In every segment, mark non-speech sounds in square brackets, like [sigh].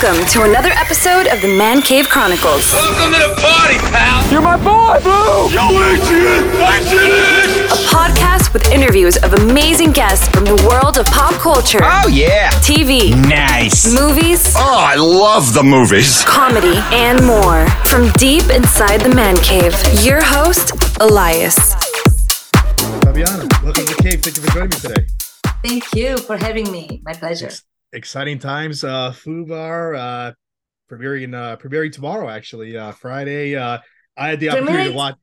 Welcome to another episode of the Man Cave Chronicles, Welcome to the party, pal. You're my boy, Blue! Yo, Adrian, Adrian. a podcast with interviews of amazing guests from the world of pop culture, Oh yeah. TV, Nice. movies, Oh, I love the movies. comedy, and more. From deep inside the Man Cave, your host, Elias. Fabiana, welcome to the cave. Thank you for joining me today. Thank you for having me. My pleasure. Exciting times. Uh Fubar uh premiering uh premiering tomorrow actually. Uh Friday. Uh I had the opportunity to watch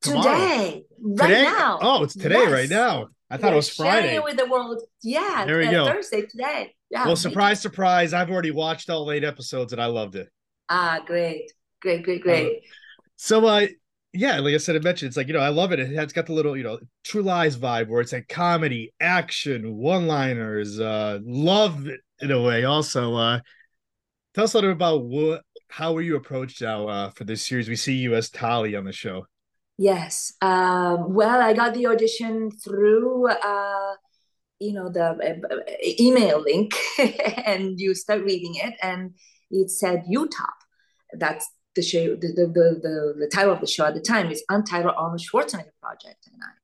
tomorrow. Today, right Today? now. Oh, it's today, Yes. right now. I thought it We're was Friday. it with the world. Yeah, There we uh, go. Thursday today. Yeah. Well, surprise, surprise. I've already watched all eight episodes and I loved it. Ah, great, great, great, great. So uh yeah, like I said, I mentioned it's like, you know, I love it. It has got the little, you know, True Lies vibe where it's like comedy, action, one-liners, uh, love it in a way. Also, uh tell us a little bit about what how were you approached now uh for this series? We see you as Tally on the show. Yes. Um, well, I got the audition through, uh, you know, the uh, email link, [laughs] and you start reading it, and it said UTOP. That's the show. The, the the the the title of the show at the time is Untitled Arnold Schwarzenegger Project, and I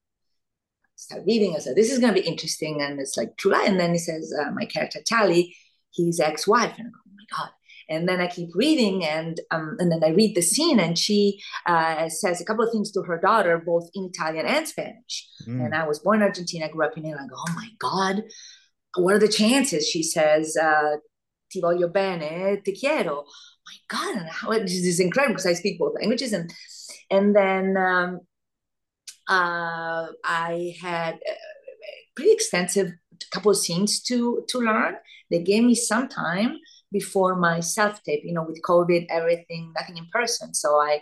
start reading. I said, "This is going to be interesting," and it's like true. And then he says, uh, "My character Tally, his ex-wife," and I go, "Oh my god." And then I keep reading, and um, and then I read the scene, and she uh, says a couple of things to her daughter, both in Italian and Spanish. Mm. And I was born in Argentina, I grew up in Italy. I go, oh my God, what are the chances? She says, uh, ti voglio bene, ti quiero. my God, and how this is incredible because I speak both languages. And and then um, uh, I had a pretty extensive couple of scenes to to learn. They gave me some time before my self tape. You know, with COVID, everything, nothing in person. So I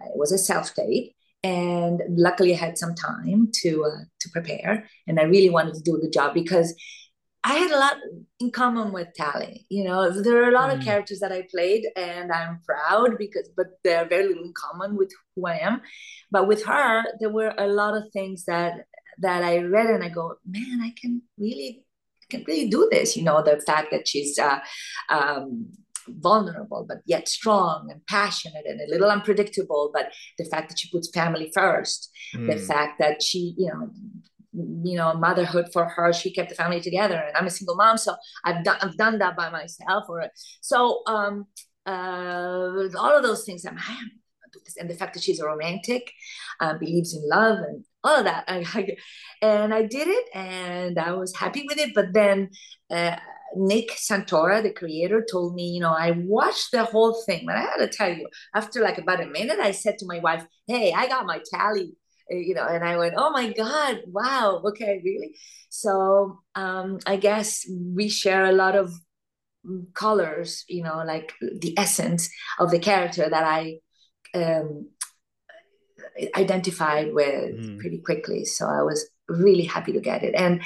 it was a self tape and luckily I had some time to uh, to prepare, and I really wanted to do a good job because I had a lot in common with Tally. You know, there are a lot Mm. of characters that I played, and I'm proud because, but they're very little in common with who I am. But with her, there were a lot of things that that I read, and I go, man, I can really, I can really do this. You know, the fact that she's uh, um, vulnerable but yet strong and passionate and a little unpredictable but the fact that she puts family first the Mm. fact that she you know you know motherhood for her. She kept the family together and i'm a single mom so i've done i've done that by myself or so um uh all of those things i'm I am and the fact that she's a romantic uh, believes in love and all of that [laughs] I, I- and i did it and i was happy with it. But then uh, Nick Santora, the creator, told me, you know, I watched the whole thing, but I to tell you, after like about a minute, I said to my wife, "Hey, I got my tally," you know, and I went, "Oh my god, wow, okay, really." So um, I guess we share a lot of mm, colors, you know, like the essence of the character that I um, identified with Mm. pretty quickly. So I was really happy to get it, and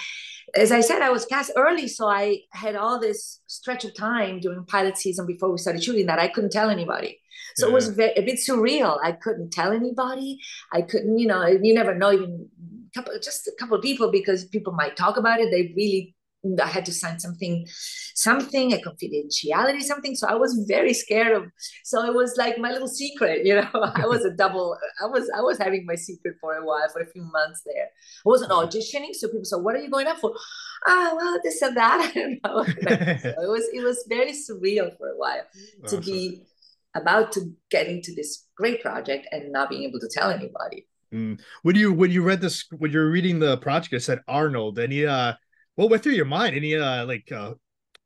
as I said, I was cast early, so I had all this stretch of time during pilot season before we started shooting that I couldn't tell anybody. So it was a bit surreal. I couldn't tell anybody. I couldn't, you know, you never know even couple, just a couple of people because people might talk about it. They really, I had to sign something, something a confidentiality, something. So I was very scared of. So it was like my little secret, you know. [laughs] I was a double. I was I was having my secret for a while, for a few months there. I wasn't auditioning, so people said, "What are you going up for?" Ah, well, this and that. [laughs] I don't know. [laughs] so it was it was very surreal for a while to be about to get into this great project and not being able to tell anybody. Mm. When you when you read this when you were reading the project, it said Arnold. Any uh what went through your mind? Any uh like uh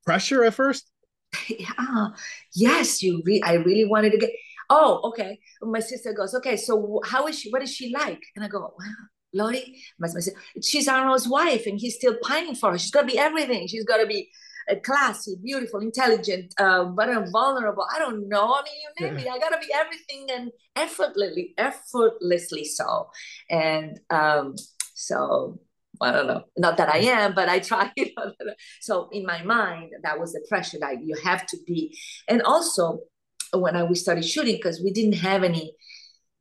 pressure at first? [laughs] yeah, yes, you. Re- I really wanted to get. Oh, okay. My sister goes, okay. So how is she? What is she like? And I go, wow. Lori, my, my sister, she's Arnold's wife, and he's still pining for her. She's got to be everything. She's got to be uh, classy, beautiful, intelligent, uh, but vulnerable. I don't know. I mean, you name me. I got to be everything and effortlessly, effortlessly so. And um, so I don't know. Not that I am, but I try. [laughs] You know, so in my mind, that was the pressure that you have to be. And also, when I we started shooting, because we didn't have any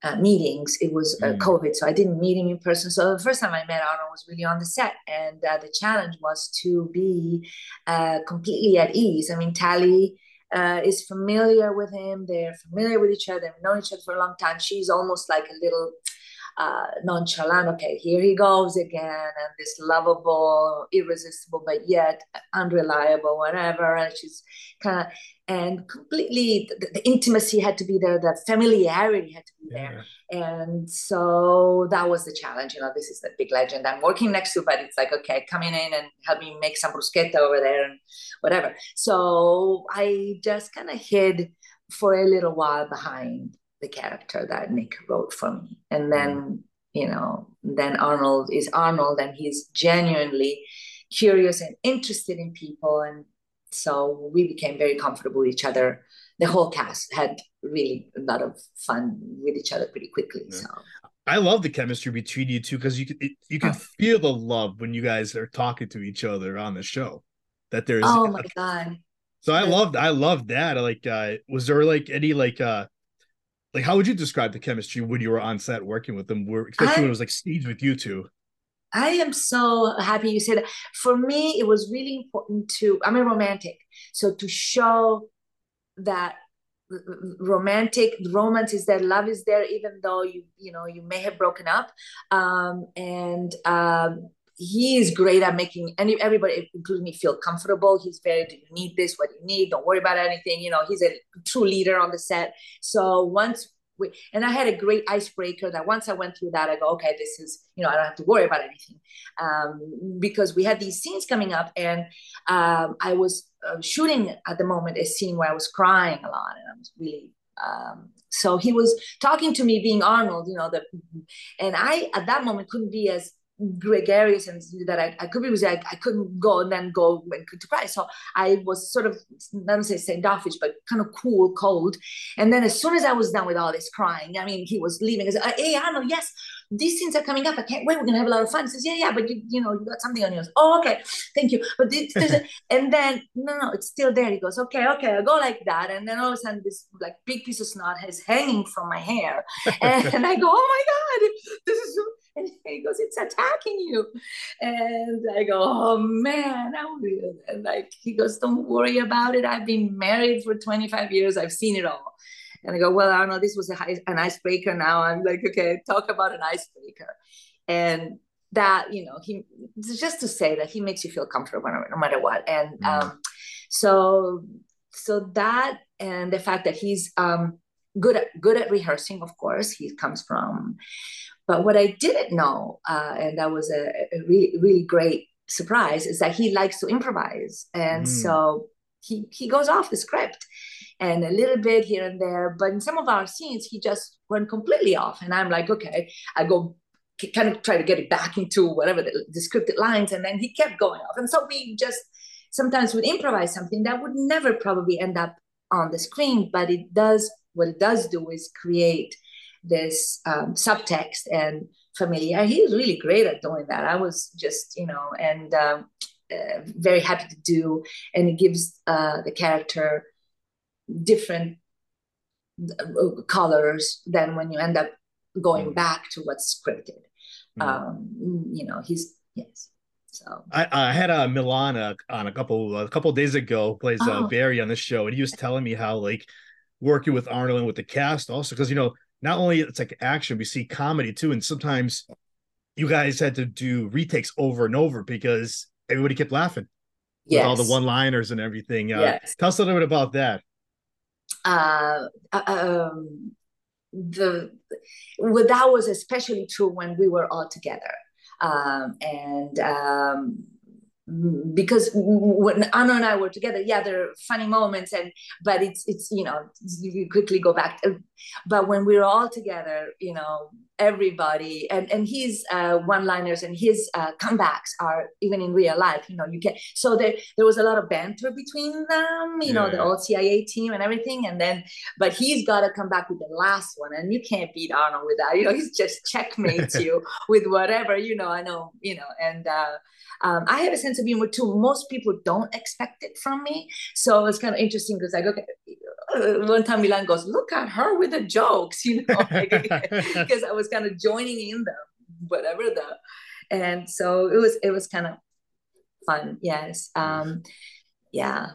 uh, meetings, it was uh, Mm. COVID, so I didn't meet him in person. So the first time I met Arnold was really on the set, and uh, the challenge was to be uh, completely at ease. I mean, Tally uh, is familiar with him. They're familiar with each other. They've known each other for a long time. She's almost like a little uh, nonchalant. Okay, here he goes again, and this lovable, irresistible, but yet unreliable, whatever. And she's kind of and completely the, the, intimacy had to be there, the familiarity had to be there, yeah. and so that was the challenge. You know, this is the big legend I'm working next to, but it's like okay, coming in and help me make some bruschetta over there and whatever. So I just kind of hid for a little while behind the character that Nick wrote for me. And then, mm. you know, then Arnold is Arnold and he's genuinely curious and interested in people. And so we became very comfortable with each other. The whole cast had really a lot of fun with each other pretty quickly. Yeah. So I love the chemistry between you two because you can you can oh. feel the love when you guys are talking to each other on the show. That there's oh my god. So I loved I loved that. Like uh was there like any like uh like how would you describe the chemistry when you were on set working with them? Where especially I, when it was like scenes with you two. I am so happy you said that. For me it was really important to i'm a romantic so to show that romantic romance is there love is there even though you you know you may have broken up um and um he is great at making any everybody including me feel comfortable. He's very do you need this? What you need? Don't worry about anything. You know he's a true leader on the set. So once we, and I had a great icebreaker that once I went through that, I go, okay, this is, you know, I don't have to worry about anything. Um, because we had these scenes coming up and um, I was uh, shooting at the moment a scene where I was crying a lot and I was really, um, so he was talking to me being Arnold, you know, the, and I at that moment couldn't be as gregarious and that I, I could be was I, I couldn't go and then go and to cry. So I was sort of I don't say standoffish, but kind of cool, cold. And then as soon as I was done with all this crying, I mean, he was leaving. I said, uh, "Hey, Arno, yes, these things are coming up. I can't wait. We're gonna have a lot of fun." He says, "Yeah, yeah, but you, you know, you got something on yours." Oh, okay, thank you. But this, [laughs] and then no, no, it's still there. He goes, "Okay, okay, I go like that," and then all of a sudden, this like big piece of snot is hanging from my hair, and, [laughs] and I go, "Oh my god, this is." And he goes, It's attacking you. And I go, Oh man, I will. And like he goes, Don't worry about it. I've been married for 25 years. I've seen it all. And I go, Well, I don't know. This was a, an icebreaker. Now I'm like, Okay, talk about an icebreaker. And that, you know, he just to say that he makes you feel comfortable no matter what. And mm. um, so, so that and the fact that he's um, good at good at rehearsing, of course, he comes from but what I didn't know, uh, and that was a, a, really, really great surprise, is that he likes to improvise. And mm. so he, he goes off the script and a little bit here and there. But in some of our scenes, he just went completely off. And I'm like, okay, I go kind of try to get it back into whatever the, the scripted lines. And then he kept going off. And so we just sometimes would improvise something that would never probably end up on the screen, but it does, what it does do is create this um, subtext and familiar. He was really great at doing that. I was just, you know, and um, uh, very happy to do. And it gives uh, the character different uh, colors than when you end up going mm. back to what's scripted. Mm. Um, you know, he's yes. So I, I had a uh, Milan on a couple a couple days ago plays uh, oh. uh, Barry on the show, and he was telling me how like working with Arnold and with the cast also because you know not only it's like action, we see comedy too, and sometimes you guys had to do retakes over and over because everybody kept laughing yes. with all the one-liners and everything. Uh, yes. Tell us a little bit about that. Uh, uh, um, the well, that was especially true when we were all together, um, and um, because when Anna and I were together, yeah, there are funny moments, and but it's it's you know you quickly go back. But when we're all together, you know, everybody and and his uh, one-liners and his uh, comebacks are even in real life. You know, you can so there there was a lot of banter between them. You yeah, know, the old CIA team and everything, and then but he's got to come back with the last one, and you can't beat Arnold with that. You know, he's just [laughs] checkmates you with whatever. You know, I know. You know, and. uh um, I have a sense of humor too. Most people don't expect it from me. So it's kind of interesting because I go, uh, one time Milan goes, look at her with the jokes, [laughs] you know, because [laughs] I was kind of joining in them, whatever the, and so it was, it was kind of fun. Yes. Um, yeah.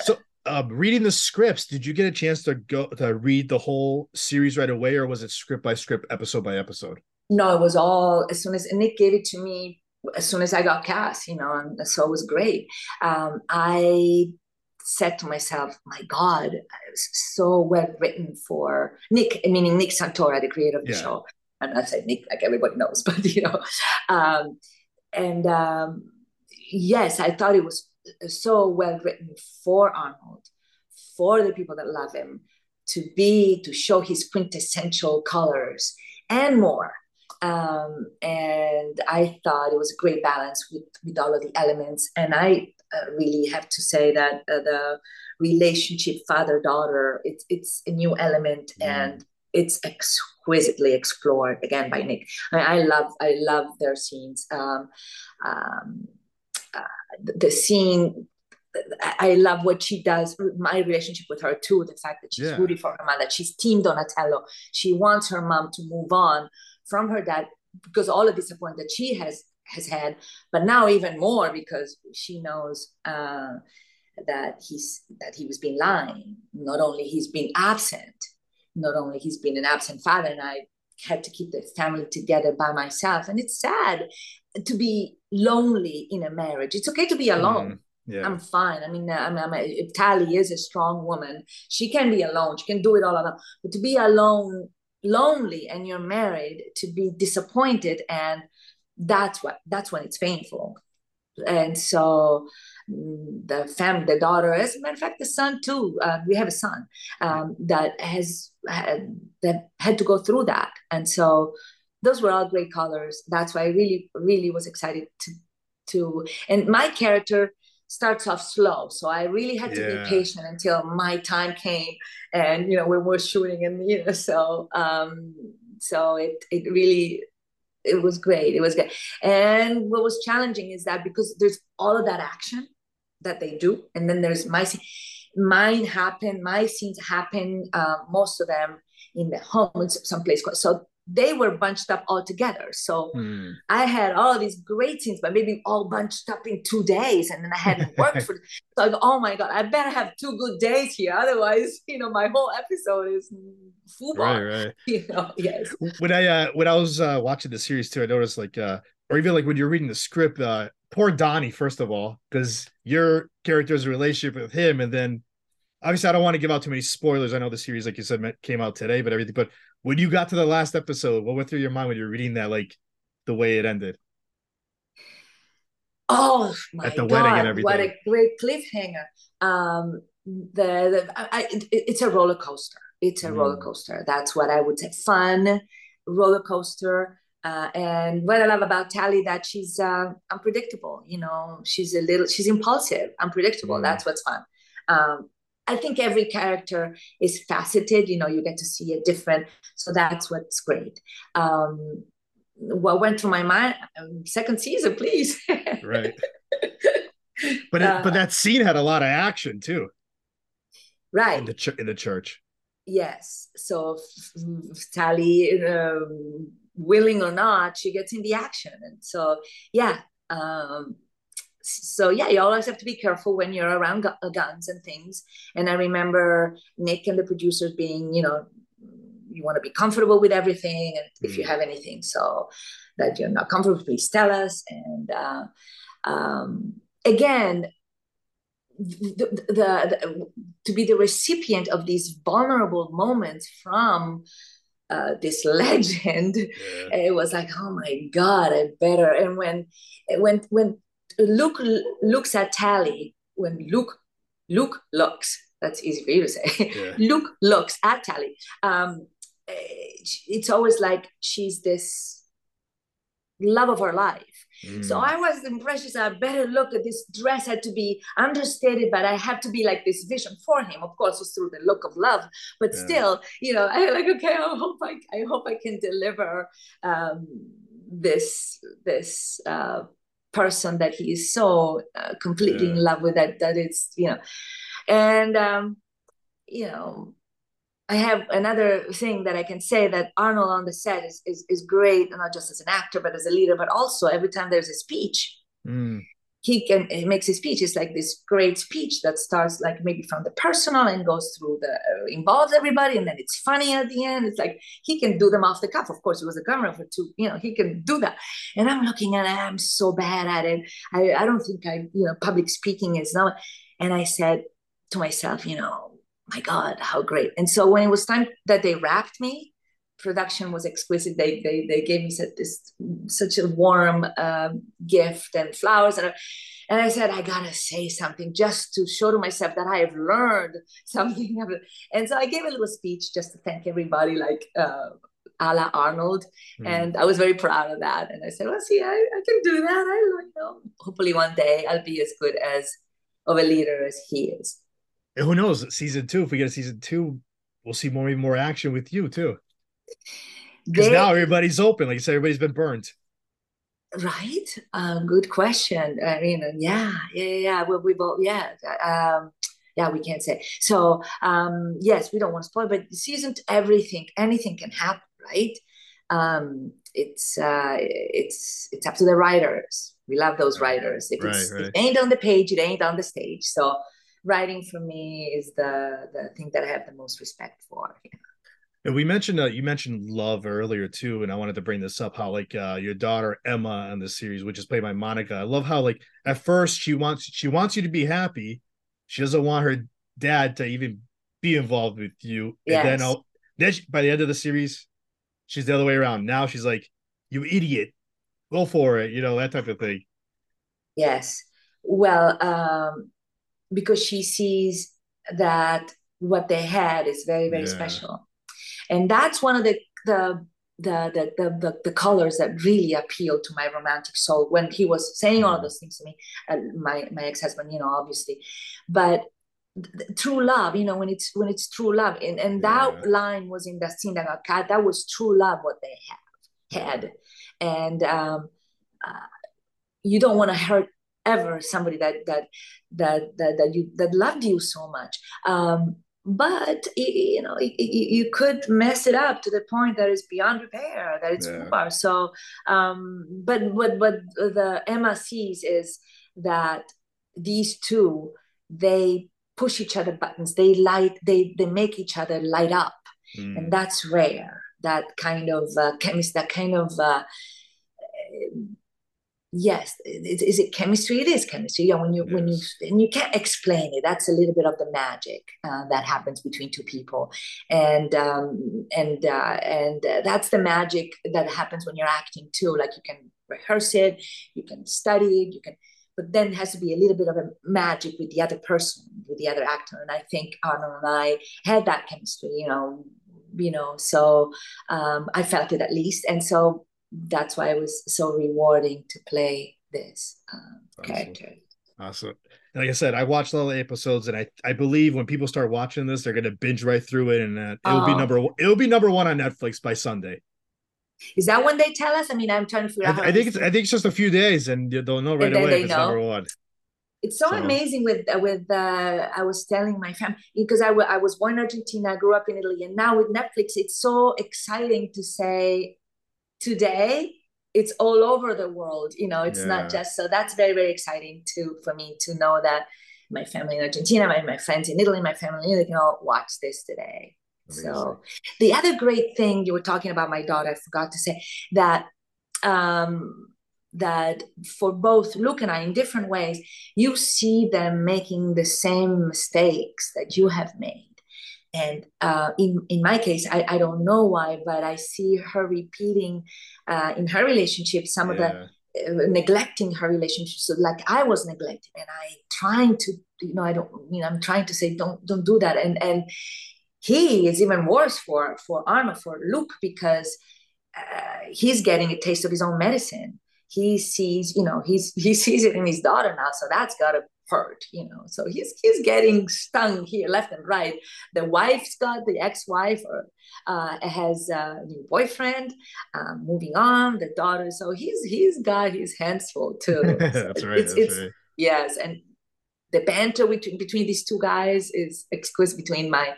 So um, reading the scripts, did you get a chance to go to read the whole series right away, or was it script by script, episode by episode? No, it was all as soon as Nick gave it to me. As soon as I got cast, you know, and so it was great. Um, I said to myself, "My God, it's so well written for Nick." Meaning Nick Santora, the creator of the Yeah. show. And not saying Nick like everybody knows, [laughs] but you know, um, and um, yes, I thought it was so well written for Arnold, for the people that love him, to be to show his quintessential colors and more. Um, and I thought it was a great balance with with all of the elements. And I uh, really have to say that uh, the relationship father daughter it's it's a new element Mm. and it's exquisitely explored again by Nick. I, I love I love their scenes. Um, um, uh, the, the scene. I love what she does. My relationship with her too. The fact that she's Yeah. rooting for her mom, that she's team Donatello. She wants her mom to move on from her dad because all the disappointment that she has has had, but now even more because she knows uh, that he's that he was being lying. Not only he's been absent, not only he's been an absent father, and I had to keep the family together by myself. And it's sad to be lonely in a marriage. It's okay to be alone. Mhm. Yeah. I'm fine. I mean, I'm, I'm, if Tally is a strong woman, she can be alone. She can do it all alone. But to be alone, lonely, and you're married, to be disappointed, and that's what that's when it's painful. And so mm, the family, the daughter, as a matter of fact, the son too. Uh, we have a son um, that has had, that had to go through that, and so those were all great colors. That's why I really, really was excited to to. And my character starts off slow, so I really had to be patient until my time came, and you know when we're shooting, and you know, so um, so it it really it was great. It was good. And what was challenging is that because there's all of that action that they do, and then there's my scene. Mine happen. My scenes happen. Uh, most of them in the home in someplace. So they were bunched up all together. So Hmm. I had all these great scenes, but maybe all bunched up in two days, and then I hadn't [laughs] worked for. So I go, oh my god, I better have two good days here, otherwise, you know, my whole episode is full Right, right. [laughs] You know, yes. when I uh when I was uh watching the series too, I noticed like uh or even like when you're reading the script, uh poor Donnie, first of all, because your character's relationship with him, and then obviously I don't want to give out too many spoilers. I know the series, like you said, came out today, but everything. But when you got to the last episode, what went through your mind when you were reading that, like the way it ended? Oh my At the god! wedding and everything. What a great cliffhanger. Um, the, the I, it, it's a roller coaster. It's a roller Mm. coaster. That's what I would say. Fun roller coaster. Uh, and what I love about Tally that she's uh, unpredictable. You know, she's a little, she's impulsive, unpredictable. Mm. That's what's fun. Um, I think every character is faceted. You know, you get to see it different. So that's what's great. Um, what went through my mind? Um, second season, please. [laughs] Right. But it, Uh, but that scene had a lot of action too right. in the ch- in the church. Yes. So Tally, um, willing or not, she gets in the action, and so yeah. Um, so yeah, you always have to be careful when you're around gu- guns and things. And I remember Nick and the producers being, you know, you want to be comfortable with everything, and if you Mm. have anything so that you're not comfortable, please tell us. And uh, um, again, the, the, the to be the recipient of these vulnerable moments from uh, this [laughs] legend Yeah. it was like oh my god i better and when when when luke looks at tally when luke luke looks that's easy for you to say Yeah. [laughs] luke looks at tally um eh, it's always like she's this love of her life so Mm. I was impressed. I better look at this dress had to be understated, but I have to be like this vision for him. Of course, it's through the look of love, but Yeah. still, you know, I like okay. I hope I, I hope I can deliver um, this this uh, person that he is so uh, completely in love with that that it's you know, and um, you know. I have another thing that I can say that Arnold on the set is, is is great, not just as an actor, but as a leader, but also every time there's a speech, Mm. He can he makes a speech. It's like this great speech that starts like maybe from the personal and goes through the uh, involves everybody and then it's funny at the end. It's like he can do them off the cuff. Of course it was a governor for two you know he can do that. And i'm looking at i'm so bad at it. I, I don't think i you know public speaking is not and i said to myself you know my god how great. And so when it was time that they wrapped me production was exquisite. They they they gave me such this such a warm um, gift and flowers and. And I said, I gotta say something just to show to myself that I have learned [laughs] something. And so I gave a little speech just to thank everybody, like uh, a la Arnold. Mm. And I was very proud of that. And I said, well, see, I, I can do that. I you know, hopefully one day I'll be as good as of a leader as he is. And who knows? Season two, if we get a season two, we'll see more and more action with you too. Because now everybody's open. Like you said, everybody's been burned. Right. Um, good question. I mean, yeah, yeah, yeah. We, we both, yeah. Um, yeah, we can't say. So, um, yes, we don't want to spoil, but season everything, anything can happen, right? Um, it's uh, it's it's up to the writers. We love those writers. If, right, right. it ain't on the page, it ain't on the stage. So, writing for me is the the thing that I have the most respect for. Yeah. And we mentioned uh, you mentioned love earlier too, and I wanted to bring this up. How like uh, your daughter Emma in the series, which is played by Monica. I love how like at first she wants she wants you to be happy. She doesn't want her dad to even be involved with you. Yes. And then then she, by the end of the series, she's the other way around. Now she's like, "You idiot, go for it," you know that type of thing. Yes. Well, um, because she sees that what they had is very very yeah. special and that's one of the the the, the the the, colors that really appealed to my romantic soul when he was saying all of those things to me uh, my my ex-husband you know obviously. But true love you know when it's when it's true love and and that yeah. line was in the scene that got cut that was true love what they have had. And um uh, you don't want to hurt ever somebody that that that that, that you that loved you so much. Um but you know you could mess it up to the point that it's beyond repair that it's yeah. far so um but what what the emma sees is that these two they push each other buttons they light they they make each other light up mm. and that's rare that kind of uh, chemistry that kind of uh, yes is it chemistry it is chemistry yeah when you yes. when you and you can't explain it that's a little bit of the magic uh, that happens between two people and um and uh, and uh, that's the magic that happens when you're acting too like you can rehearse it you can study it you can but then has to be a little bit of a magic with the other person with the other actor and i think arnold and i had that chemistry you know you know so um, i felt it at least and so that's why it was so rewarding to play this um, awesome. character. Awesome. Like I said, I watched all the episodes, and I I believe when people start watching this, they're gonna binge right through it, and uh, it'll be oh. number it'll be number one on Netflix by Sunday. Is that when they tell us? I mean, I'm trying to figure I, out. I think it's I think it's just a few days, and they'll know right away if it's know. number one. It's so, so. amazing with uh, with uh, I was telling my family because I, w- I was born in Argentina, I grew up in Italy, and now with Netflix, it's so exciting to say today it's all over the world you know it's yeah. not just so that's very very exciting too for me to know that my family in argentina my, my friends in italy my family they can all watch this today Amazing. so the other great thing you were talking about my daughter i forgot to say that um that for both Luke and I, in different ways, you see them making the same mistakes that you have made. And uh, in, in my case, I, I don't know why, but I see her repeating uh, in her relationship some yeah. of the uh, neglecting her relationship. So like I was neglected and I trying to, you know, I don't, you know, I'm trying to say, don't, don't do that. And, and he is even worse for, for arma for Luke, because uh, he's getting a taste of his own medicine. He sees, you know, he's, he sees it in his daughter now. So that's gotta hurt, you know. So he's he's getting stung here, left and right. The wife's got the ex-wife or uh, has a new boyfriend, uh, moving on. The daughter, so he's he's got his hands full too. [laughs] that's right. It's, that's it's, right. Yes, and the banter between between these two guys is exquisite between my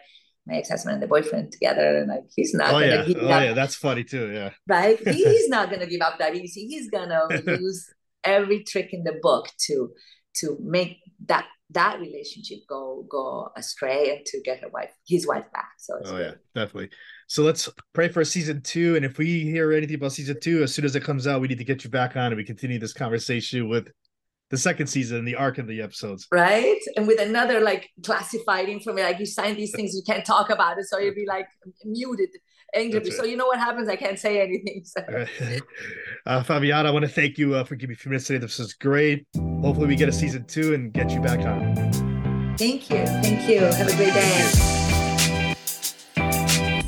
my ex-husband and the boyfriend together and like he's not oh, gonna yeah. give oh up. yeah that's funny too yeah right [laughs] he's not gonna give up that easy he's gonna [laughs] use every trick in the book to to make that that relationship go go astray and to get her wife his wife back. So oh yeah definitely. So let's pray for season two and if we hear anything about season two as soon as it comes out we need to get you back on and we continue this conversation with the second season the arc of the episodes right and with another like classified information like you sign these things you can't talk about it so you'll be like muted interview. So you know what happens? I can't say anything. So. [laughs] uh, Fabiana, I want to thank you uh, for giving me a few minutes today. This was great. Hopefully, we get a season two and get you back on. Thank you. Thank you. Have a great day.